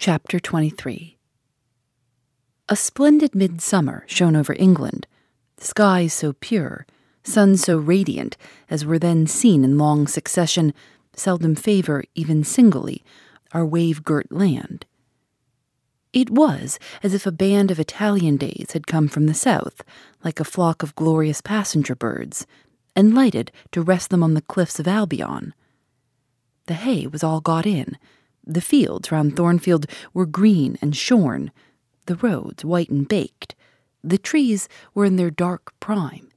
Chapter 23 A splendid midsummer shone over England, skies so pure, sun so radiant as were then seen in long succession, seldom favor, even singly, our wave girt land. It was as if a band of Italian days had come from the south, like a flock of glorious passenger birds, and lighted to rest them on the cliffs of Albion. The hay was all got in the fields round Thornfield were green and shorn, the roads white and baked. The trees were in their dark prime.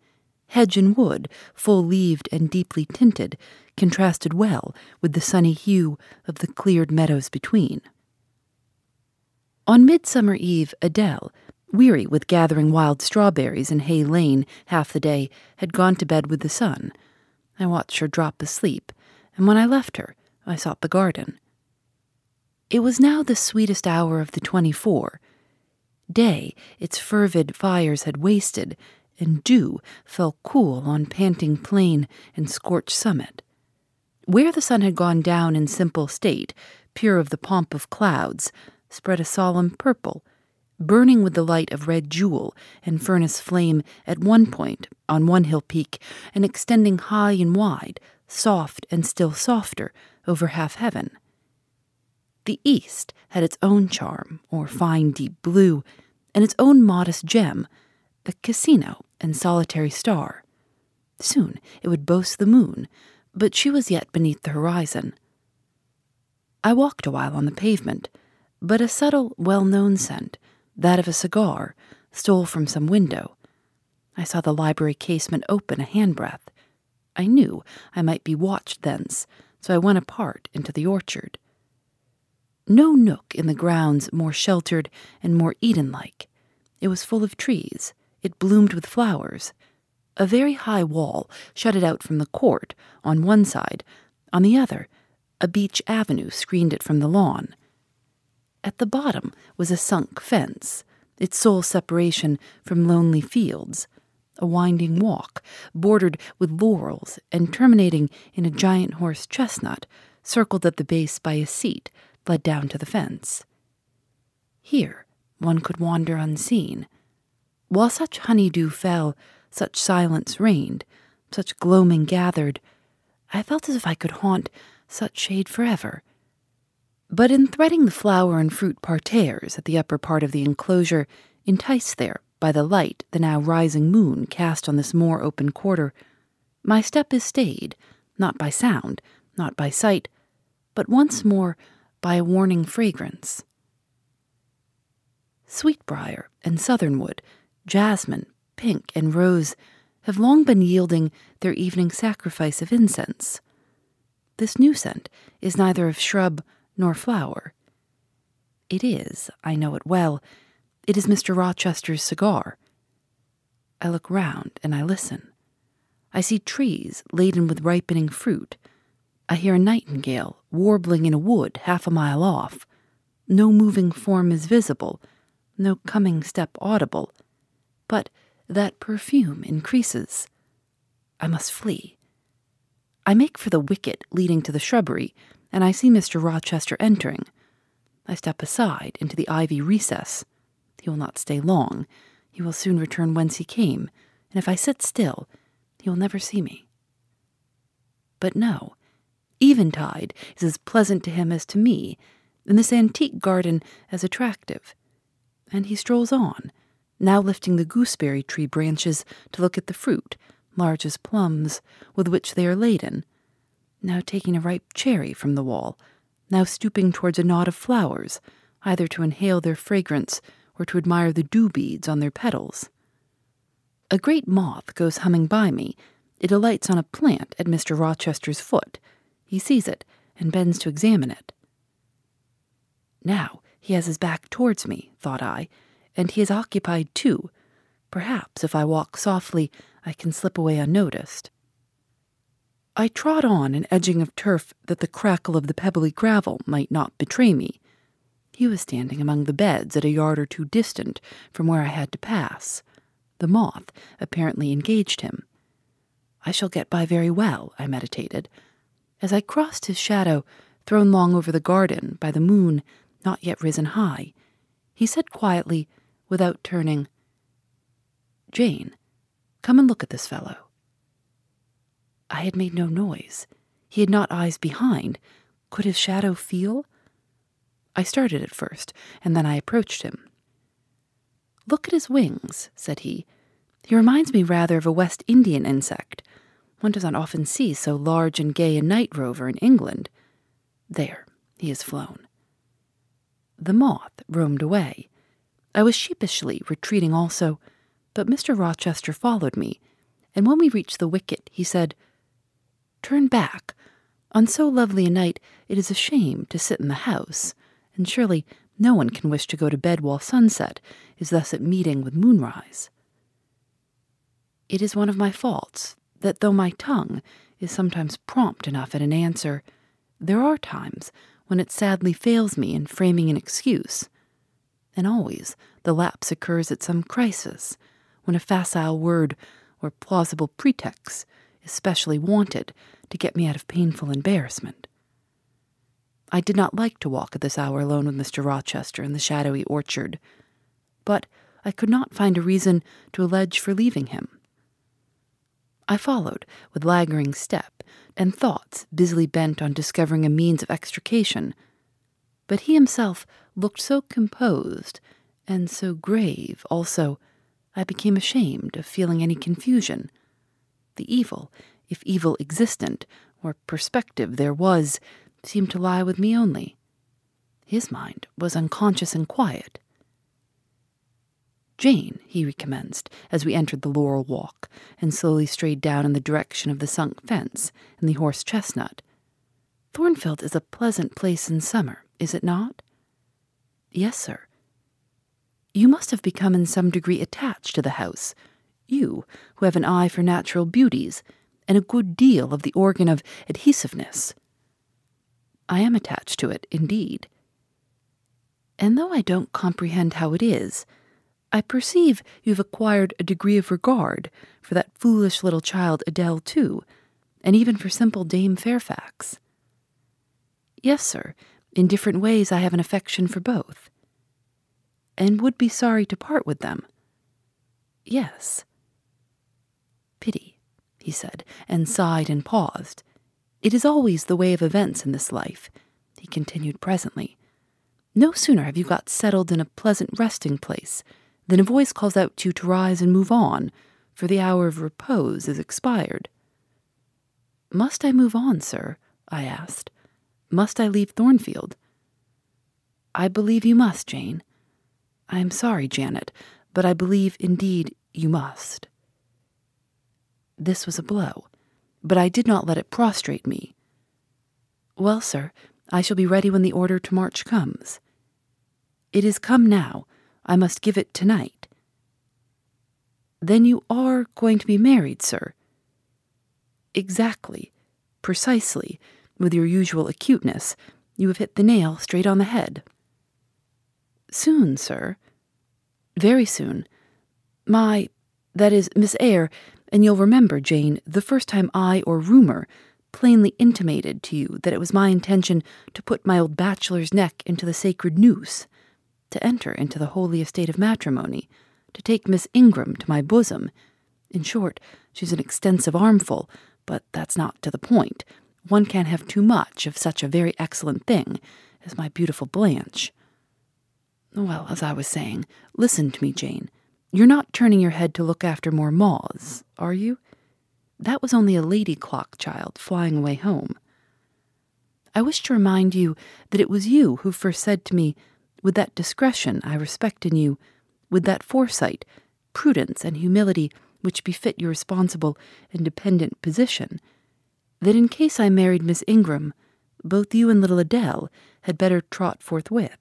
Hedge and wood, full leaved and deeply tinted, contrasted well with the sunny hue of the cleared meadows between. On Midsummer Eve, Adele, weary with gathering wild strawberries in Hay Lane half the day, had gone to bed with the sun. I watched her drop asleep, and when I left her, I sought the garden. It was now the sweetest hour of the twenty four. Day its fervid fires had wasted, and dew fell cool on panting plain and scorched summit. Where the sun had gone down in simple state, pure of the pomp of clouds, spread a solemn purple, burning with the light of red jewel and furnace flame at one point on one hill peak, and extending high and wide, soft and still softer, over half heaven. The East had its own charm, or fine deep blue, and its own modest gem, a casino and solitary star. Soon it would boast the moon, but she was yet beneath the horizon. I walked a while on the pavement, but a subtle, well known scent, that of a cigar, stole from some window. I saw the library casement open a handbreadth. I knew I might be watched thence, so I went apart into the orchard. No nook in the grounds more sheltered and more Eden like. It was full of trees. It bloomed with flowers. A very high wall shut it out from the court on one side. On the other, a beech avenue screened it from the lawn. At the bottom was a sunk fence, its sole separation from lonely fields, a winding walk bordered with laurels and terminating in a giant horse chestnut, circled at the base by a seat led down to the fence. Here one could wander unseen. While such honeydew fell, such silence reigned, such gloaming gathered, I felt as if I could haunt such shade forever. But in threading the flower and fruit parterres at the upper part of the enclosure, enticed there by the light the now rising moon cast on this more open quarter, my step is stayed, not by sound, not by sight, but once more by a warning fragrance. Sweetbrier and southernwood, jasmine, pink, and rose have long been yielding their evening sacrifice of incense. This new scent is neither of shrub nor flower. It is, I know it well, it is Mr. Rochester's cigar. I look round and I listen. I see trees laden with ripening fruit, I hear a nightingale warbling in a wood half a mile off. No moving form is visible, no coming step audible, but that perfume increases. I must flee. I make for the wicket leading to the shrubbery, and I see Mr. Rochester entering. I step aside into the ivy recess. He will not stay long. He will soon return whence he came, and if I sit still, he will never see me. But no, Eventide is as pleasant to him as to me, and this antique garden as attractive. And he strolls on, now lifting the gooseberry tree branches to look at the fruit, large as plums, with which they are laden, now taking a ripe cherry from the wall, now stooping towards a knot of flowers, either to inhale their fragrance or to admire the dew beads on their petals. A great moth goes humming by me. It alights on a plant at Mr. Rochester's foot he sees it and bends to examine it. Now he has his back towards me, thought I, and he is occupied too. Perhaps if I walk softly, I can slip away unnoticed. I trod on an edging of turf that the crackle of the pebbly gravel might not betray me. He was standing among the beds at a yard or two distant from where I had to pass. The moth apparently engaged him. I shall get by very well, I meditated. As I crossed his shadow, thrown long over the garden by the moon not yet risen high, he said quietly, without turning, Jane, come and look at this fellow. I had made no noise. He had not eyes behind. Could his shadow feel? I started at first, and then I approached him. Look at his wings, said he. He reminds me rather of a West Indian insect. One does not often see so large and gay a night rover in England. There, he has flown. The moth roamed away. I was sheepishly retreating also, but Mr. Rochester followed me, and when we reached the wicket, he said, Turn back. On so lovely a night, it is a shame to sit in the house, and surely no one can wish to go to bed while sunset is thus at meeting with moonrise. It is one of my faults that though my tongue is sometimes prompt enough at an answer, there are times when it sadly fails me in framing an excuse. And always the lapse occurs at some crisis, when a facile word or plausible pretext is specially wanted to get me out of painful embarrassment. I did not like to walk at this hour alone with Mr. Rochester in the shadowy orchard, but I could not find a reason to allege for leaving him. I followed with lagging step and thoughts busily bent on discovering a means of extrication. But he himself looked so composed and so grave also, I became ashamed of feeling any confusion. The evil, if evil existent, or perspective there was, seemed to lie with me only. His mind was unconscious and quiet. Jane, he recommenced, as we entered the laurel walk and slowly strayed down in the direction of the sunk fence and the horse chestnut. Thornfield is a pleasant place in summer, is it not? Yes, sir. You must have become in some degree attached to the house, you who have an eye for natural beauties and a good deal of the organ of adhesiveness. I am attached to it, indeed. And though I don't comprehend how it is, I perceive you've acquired a degree of regard for that foolish little child Adele, too, and even for simple Dame Fairfax. Yes, sir, in different ways I have an affection for both. And would be sorry to part with them. Yes. Pity, he said, and sighed and paused. It is always the way of events in this life, he continued presently. No sooner have you got settled in a pleasant resting place then a voice calls out to you to rise and move on, for the hour of repose is expired. Must I move on, sir? I asked. Must I leave Thornfield? I believe you must, Jane. I am sorry, Janet, but I believe indeed you must. This was a blow, but I did not let it prostrate me. Well, sir, I shall be ready when the order to march comes. It is come now, I must give it tonight. Then you are going to be married, sir? Exactly, precisely, with your usual acuteness. You have hit the nail straight on the head. Soon, sir? Very soon. My, that is, Miss Eyre, and you'll remember, Jane, the first time I or rumor plainly intimated to you that it was my intention to put my old bachelor's neck into the sacred noose to enter into the holy estate of matrimony, to take Miss Ingram to my bosom. In short, she's an extensive armful, but that's not to the point. One can't have too much of such a very excellent thing as my beautiful Blanche. Well, as I was saying, listen to me, Jane. You're not turning your head to look after more moths, are you? That was only a lady clock child flying away home. I wish to remind you that it was you who first said to me with that discretion I respect in you, with that foresight, prudence, and humility which befit your responsible and dependent position, that in case I married Miss Ingram, both you and little Adele had better trot forthwith.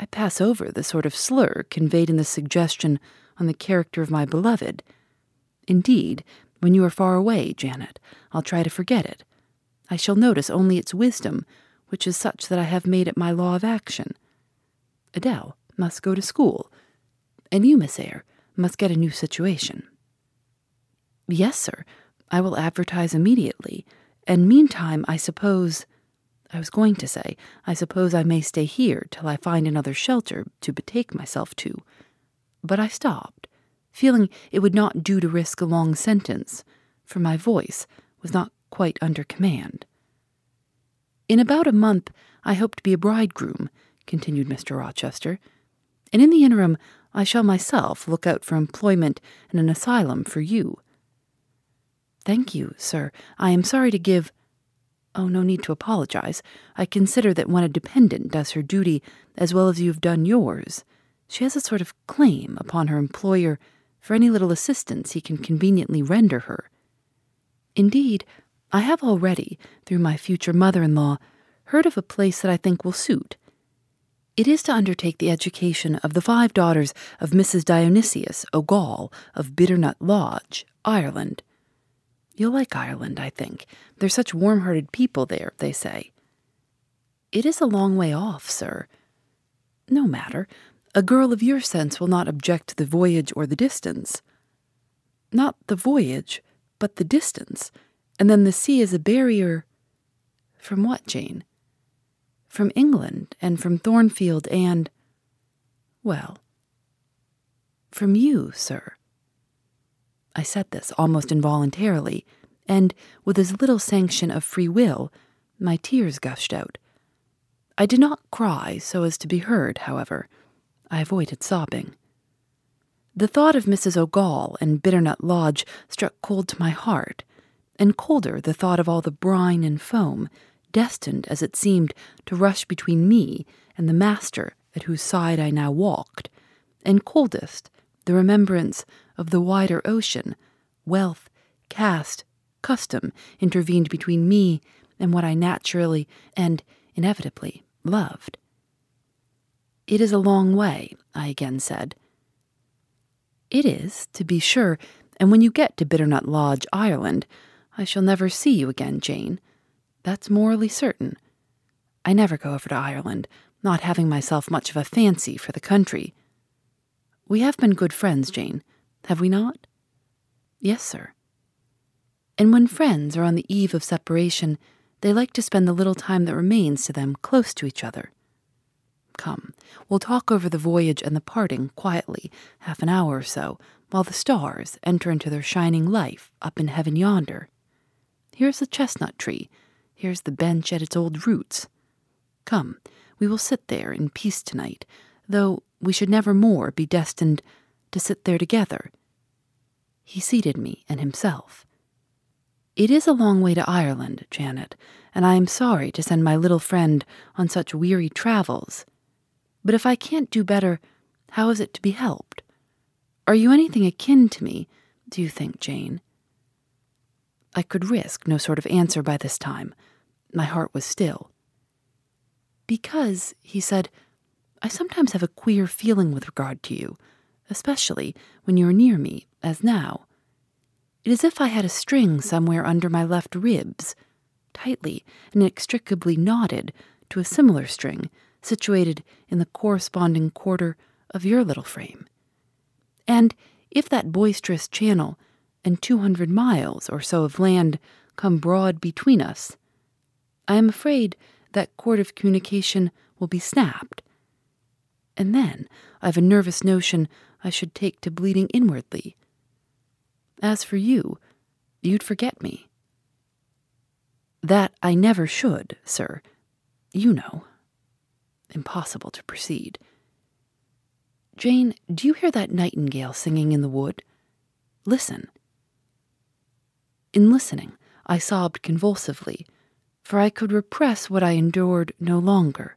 I pass over the sort of slur conveyed in the suggestion on the character of my beloved. Indeed, when you are far away, Janet, I'll try to forget it. I shall notice only its wisdom, which is such that I have made it my law of action. Adele must go to school, and you, Miss Eyre, must get a new situation. Yes, sir, I will advertise immediately, and meantime, I suppose. I was going to say, I suppose I may stay here till I find another shelter to betake myself to. But I stopped, feeling it would not do to risk a long sentence, for my voice was not quite under command. In about a month, I hope to be a bridegroom, continued Mr. Rochester, and in the interim, I shall myself look out for employment and an asylum for you. Thank you, sir. I am sorry to give. Oh, no need to apologize. I consider that when a dependent does her duty as well as you have done yours, she has a sort of claim upon her employer for any little assistance he can conveniently render her. Indeed, I have already, through my future mother in law, heard of a place that I think will suit. It is to undertake the education of the five daughters of Mrs. Dionysius O'Gall of Bitternut Lodge, Ireland. You'll like Ireland, I think. They're such warm hearted people there, they say. It is a long way off, sir. No matter. A girl of your sense will not object to the voyage or the distance. Not the voyage, but the distance. And then the sea is a barrier. From what, Jane? From England and from Thornfield and. Well, from you, sir. I said this almost involuntarily, and with as little sanction of free will, my tears gushed out. I did not cry so as to be heard, however. I avoided sobbing. The thought of Mrs. O'Gall and Bitternut Lodge struck cold to my heart, and colder the thought of all the brine and foam, destined, as it seemed, to rush between me and the master at whose side I now walked, and coldest the remembrance of the wider ocean, wealth, caste, custom intervened between me and what I naturally and inevitably loved. It is a long way, I again said. It is, to be sure, and when you get to Bitternut Lodge, Ireland, I shall never see you again, Jane. That's morally certain. I never go over to Ireland, not having myself much of a fancy for the country. We have been good friends, Jane, have we not? Yes, sir. And when friends are on the eve of separation, they like to spend the little time that remains to them close to each other. Come, we'll talk over the voyage and the parting quietly, half an hour or so, while the stars enter into their shining life up in heaven yonder. Here's the chestnut tree. Here's the bench at its old roots. Come, we will sit there in peace tonight, though we should never more be destined to sit there together. He seated me and himself. It is a long way to Ireland, Janet, and I am sorry to send my little friend on such weary travels. But if I can't do better, how is it to be helped? Are you anything akin to me, do you think, Jane? I could risk no sort of answer by this time. My heart was still. Because, he said, I sometimes have a queer feeling with regard to you especially when you are near me, as now. It is as if I had a string somewhere under my left ribs, tightly and inextricably knotted to a similar string situated in the corresponding quarter of your little frame. And if that boisterous channel and two hundred miles or so of land come broad between us, I am afraid that cord of communication will be snapped. And then I've a nervous notion I should take to bleeding inwardly. As for you, you'd forget me. That I never should, sir. You know. Impossible to proceed. Jane, do you hear that nightingale singing in the wood? Listen. In listening, I sobbed convulsively, for I could repress what I endured no longer.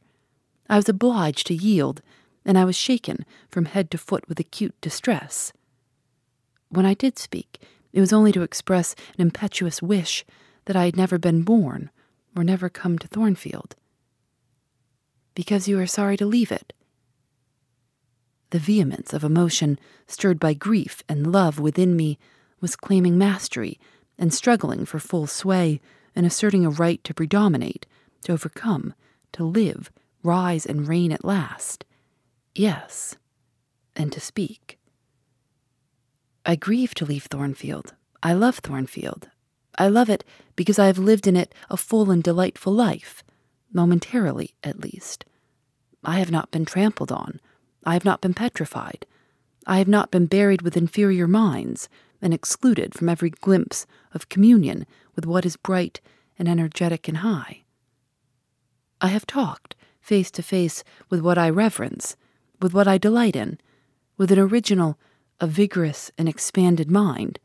I was obliged to yield and I was shaken from head to foot with acute distress. When I did speak, it was only to express an impetuous wish that I had never been born or never come to Thornfield. Because you are sorry to leave it? The vehemence of emotion, stirred by grief and love within me, was claiming mastery and struggling for full sway and asserting a right to predominate, to overcome, to live, rise and reign at last. Yes, and to speak. I grieve to leave Thornfield. I love Thornfield. I love it because I have lived in it a full and delightful life, momentarily at least. I have not been trampled on. I have not been petrified. I have not been buried with inferior minds and excluded from every glimpse of communion with what is bright and energetic and high. I have talked face to face with what I reverence, with what I delight in, with an original, a vigorous and expanded mind.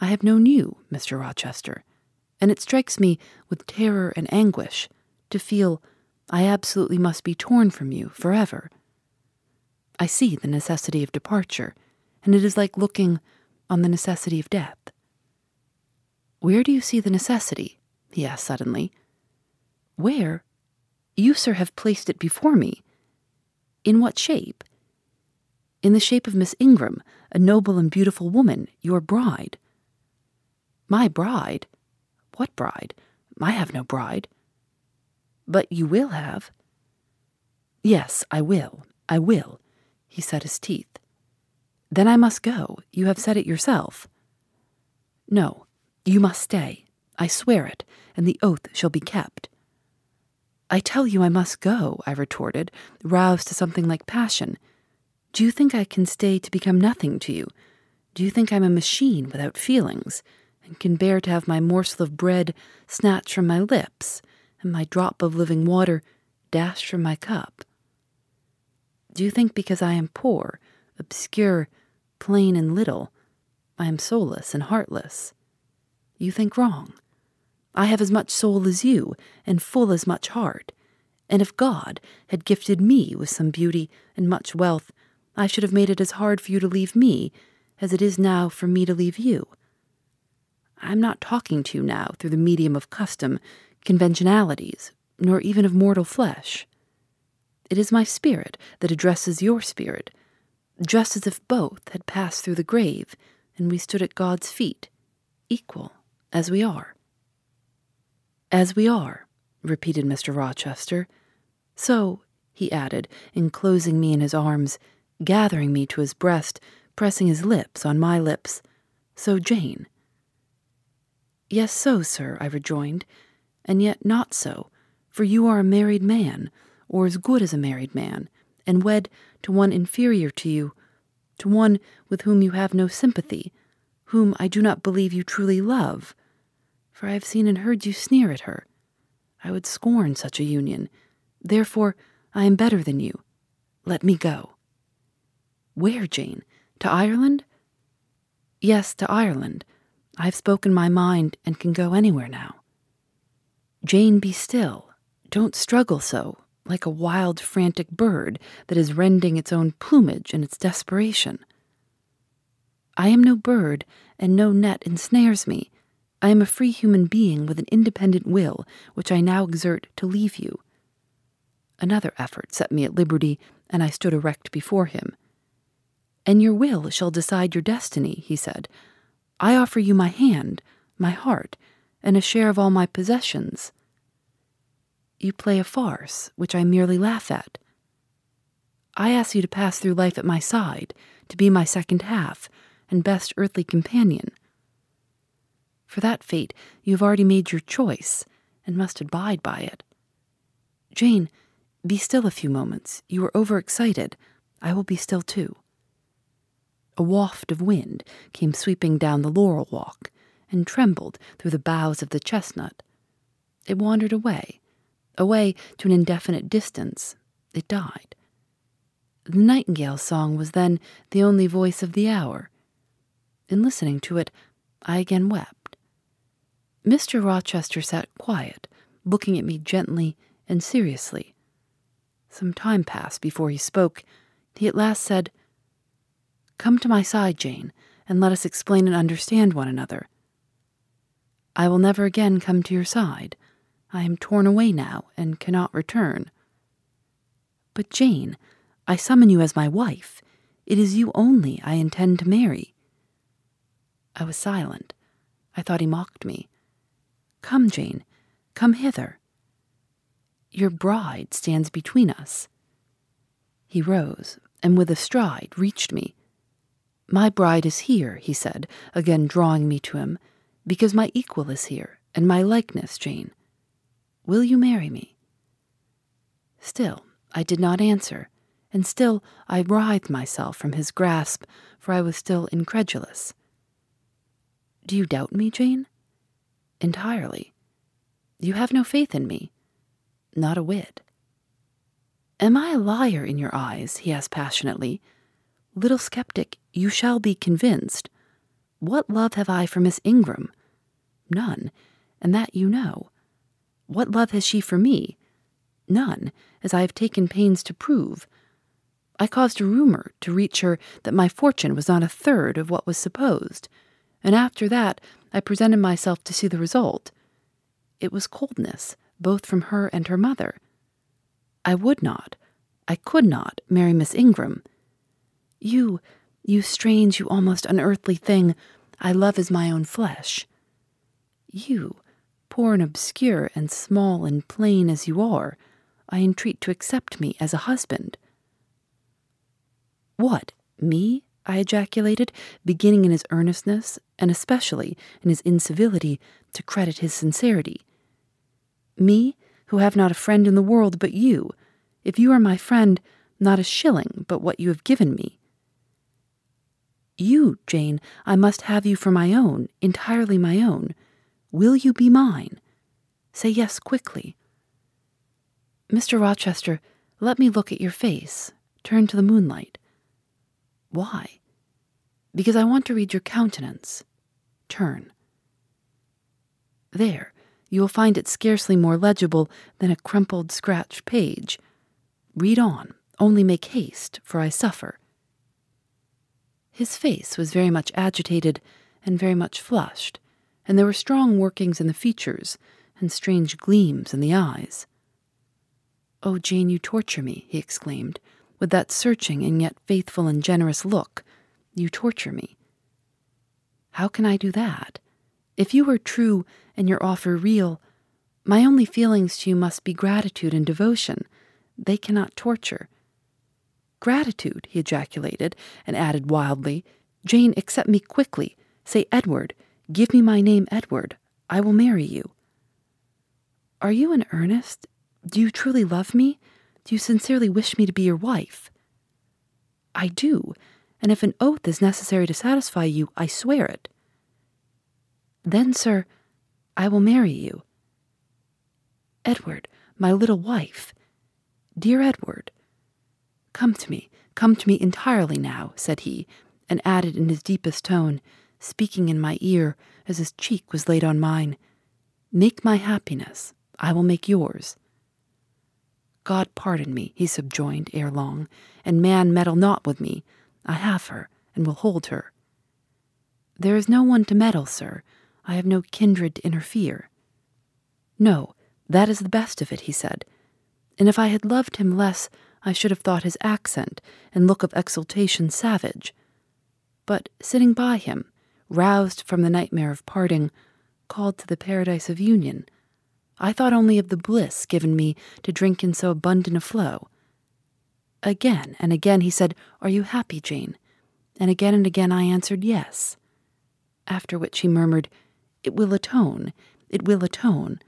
I have known you, Mr. Rochester, and it strikes me with terror and anguish to feel I absolutely must be torn from you forever. I see the necessity of departure, and it is like looking on the necessity of death. Where do you see the necessity? he asked suddenly. Where? You, sir, have placed it before me. In what shape? In the shape of Miss Ingram, a noble and beautiful woman, your bride. My bride? What bride? I have no bride. But you will have. Yes, I will. I will. He set his teeth. Then I must go. You have said it yourself. No, you must stay. I swear it, and the oath shall be kept. I tell you I must go, I retorted, roused to something like passion. Do you think I can stay to become nothing to you? Do you think I'm a machine without feelings, and can bear to have my morsel of bread snatched from my lips, and my drop of living water dashed from my cup? Do you think because I am poor, obscure, plain, and little, I am soulless and heartless? You think wrong. I have as much soul as you, and full as much heart. And if God had gifted me with some beauty and much wealth, I should have made it as hard for you to leave me as it is now for me to leave you. I am not talking to you now through the medium of custom, conventionalities, nor even of mortal flesh. It is my spirit that addresses your spirit, just as if both had passed through the grave and we stood at God's feet, equal as we are. As we are, repeated Mr. Rochester. So, he added, enclosing me in his arms, gathering me to his breast, pressing his lips on my lips. So, Jane. Yes, so, sir, I rejoined, and yet not so, for you are a married man, or as good as a married man, and wed to one inferior to you, to one with whom you have no sympathy, whom I do not believe you truly love for I have seen and heard you sneer at her. I would scorn such a union. Therefore, I am better than you. Let me go. Where, Jane? To Ireland? Yes, to Ireland. I have spoken my mind and can go anywhere now. Jane, be still. Don't struggle so, like a wild, frantic bird that is rending its own plumage in its desperation. I am no bird, and no net ensnares me. I am a free human being with an independent will, which I now exert to leave you. Another effort set me at liberty, and I stood erect before him. And your will shall decide your destiny, he said. I offer you my hand, my heart, and a share of all my possessions. You play a farce, which I merely laugh at. I ask you to pass through life at my side, to be my second half and best earthly companion. For that fate you have already made your choice, and must abide by it. Jane, be still a few moments. You are overexcited. I will be still too. A waft of wind came sweeping down the laurel walk and trembled through the boughs of the chestnut. It wandered away, away to an indefinite distance. It died. The nightingale's song was then the only voice of the hour. In listening to it, I again wept. Mr. Rochester sat quiet, looking at me gently and seriously. Some time passed before he spoke. He at last said, Come to my side, Jane, and let us explain and understand one another. I will never again come to your side. I am torn away now and cannot return. But, Jane, I summon you as my wife. It is you only I intend to marry. I was silent. I thought he mocked me. Come, Jane, come hither. Your bride stands between us. He rose, and with a stride reached me. My bride is here, he said, again drawing me to him, because my equal is here, and my likeness, Jane. Will you marry me? Still, I did not answer, and still I writhed myself from his grasp, for I was still incredulous. Do you doubt me, Jane? Entirely. You have no faith in me. Not a whit. Am I a liar in your eyes? he asked passionately. Little skeptic, you shall be convinced. What love have I for Miss Ingram? None, and that you know. What love has she for me? None, as I have taken pains to prove. I caused a rumor to reach her that my fortune was not a third of what was supposed, and after that I presented myself to see the result. It was coldness, both from her and her mother. I would not, I could not, marry Miss Ingram. You, you strange, you almost unearthly thing, I love as my own flesh. You, poor and obscure and small and plain as you are, I entreat to accept me as a husband. What, me? I ejaculated, beginning in his earnestness, and especially in his incivility, to credit his sincerity. Me, who have not a friend in the world but you, if you are my friend, not a shilling but what you have given me. You, Jane, I must have you for my own, entirely my own. Will you be mine? Say yes quickly. Mr. Rochester, let me look at your face. Turn to the moonlight. Why? Because I want to read your countenance. Turn. There, you will find it scarcely more legible than a crumpled, scratched page. Read on, only make haste, for I suffer. His face was very much agitated and very much flushed, and there were strong workings in the features and strange gleams in the eyes. Oh, Jane, you torture me, he exclaimed, with that searching and yet faithful and generous look. You torture me. How can I do that? If you are true and your offer real, my only feelings to you must be gratitude and devotion. They cannot torture. Gratitude, he ejaculated, and added wildly, Jane, accept me quickly. Say Edward. Give me my name, Edward. I will marry you. Are you in earnest? Do you truly love me? Do you sincerely wish me to be your wife? I do, and if an oath is necessary to satisfy you, I swear it. Then, sir, I will marry you. Edward, my little wife. Dear Edward. Come to me, come to me entirely now, said he, and added in his deepest tone, speaking in my ear as his cheek was laid on mine, Make my happiness, I will make yours. God pardon me, he subjoined ere long, and man meddle not with me. I have her, and will hold her. There is no one to meddle, sir. I have no kindred to interfere. No, that is the best of it, he said. And if I had loved him less, I should have thought his accent and look of exultation savage. But sitting by him, roused from the nightmare of parting, called to the paradise of union, I thought only of the bliss given me to drink in so abundant a flow. Again and again he said, Are you happy, Jane? And again and again I answered, Yes. After which he murmured, It will atone, it will atone.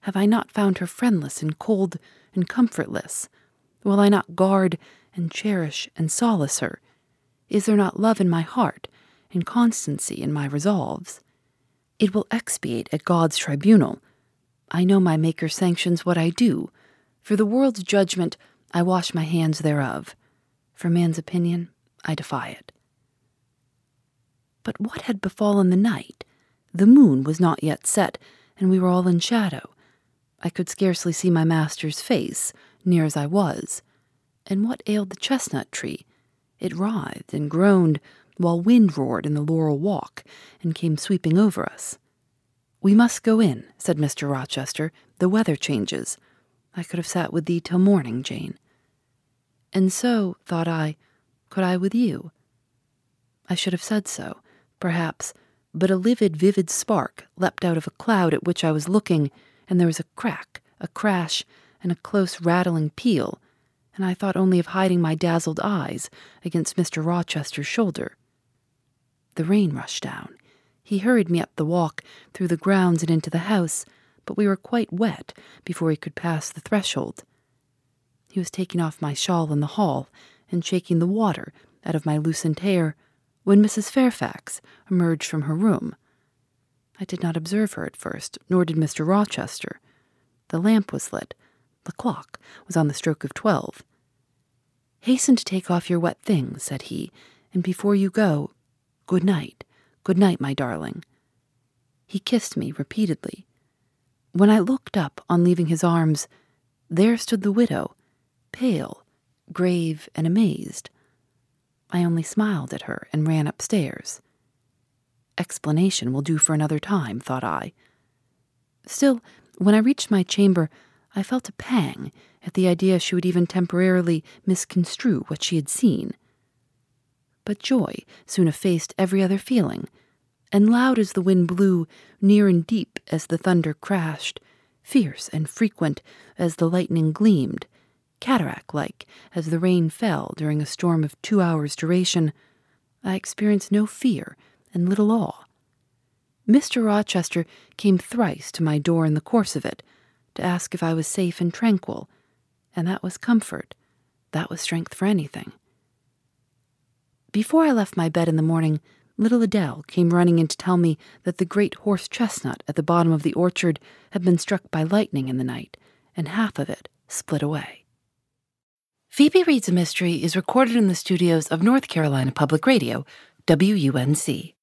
Have I not found her friendless and cold and comfortless? Will I not guard and cherish and solace her? Is there not love in my heart and constancy in my resolves? It will expiate at God's tribunal I know my Maker sanctions what I do. For the world's judgment, I wash my hands thereof. For man's opinion, I defy it. But what had befallen the night? The moon was not yet set, and we were all in shadow. I could scarcely see my master's face, near as I was. And what ailed the chestnut tree? It writhed and groaned, while wind roared in the laurel walk, and came sweeping over us. We must go in, said Mr. Rochester. The weather changes. I could have sat with thee till morning, Jane. And so, thought I, could I with you. I should have said so, perhaps, but a livid, vivid spark leapt out of a cloud at which I was looking, and there was a crack, a crash, and a close rattling peal, and I thought only of hiding my dazzled eyes against Mr. Rochester's shoulder. The rain rushed down. He hurried me up the walk, through the grounds, and into the house, but we were quite wet before he could pass the threshold. He was taking off my shawl in the hall and shaking the water out of my loosened hair when Mrs. Fairfax emerged from her room. I did not observe her at first, nor did Mr. Rochester. The lamp was lit. The clock was on the stroke of twelve. Hasten to take off your wet things, said he, and before you go, good night, good night, my darling. He kissed me repeatedly. When I looked up on leaving his arms, there stood the widow, pale, grave, and amazed. I only smiled at her and ran upstairs. Explanation will do for another time, thought I. Still, when I reached my chamber, I felt a pang at the idea she would even temporarily misconstrue what she had seen. But joy soon effaced every other feeling, and loud as the wind blew, near and deep as the thunder crashed, fierce and frequent as the lightning gleamed, cataract like as the rain fell during a storm of two hours' duration, I experienced no fear and little awe. Mr. Rochester came thrice to my door in the course of it to ask if I was safe and tranquil, and that was comfort. That was strength for anything. Before I left my bed in the morning, little Adele came running in to tell me that the great horse chestnut at the bottom of the orchard had been struck by lightning in the night, and half of it split away. Phoebe Reads a Mystery is recorded in the studios of North Carolina Public Radio, WUNC.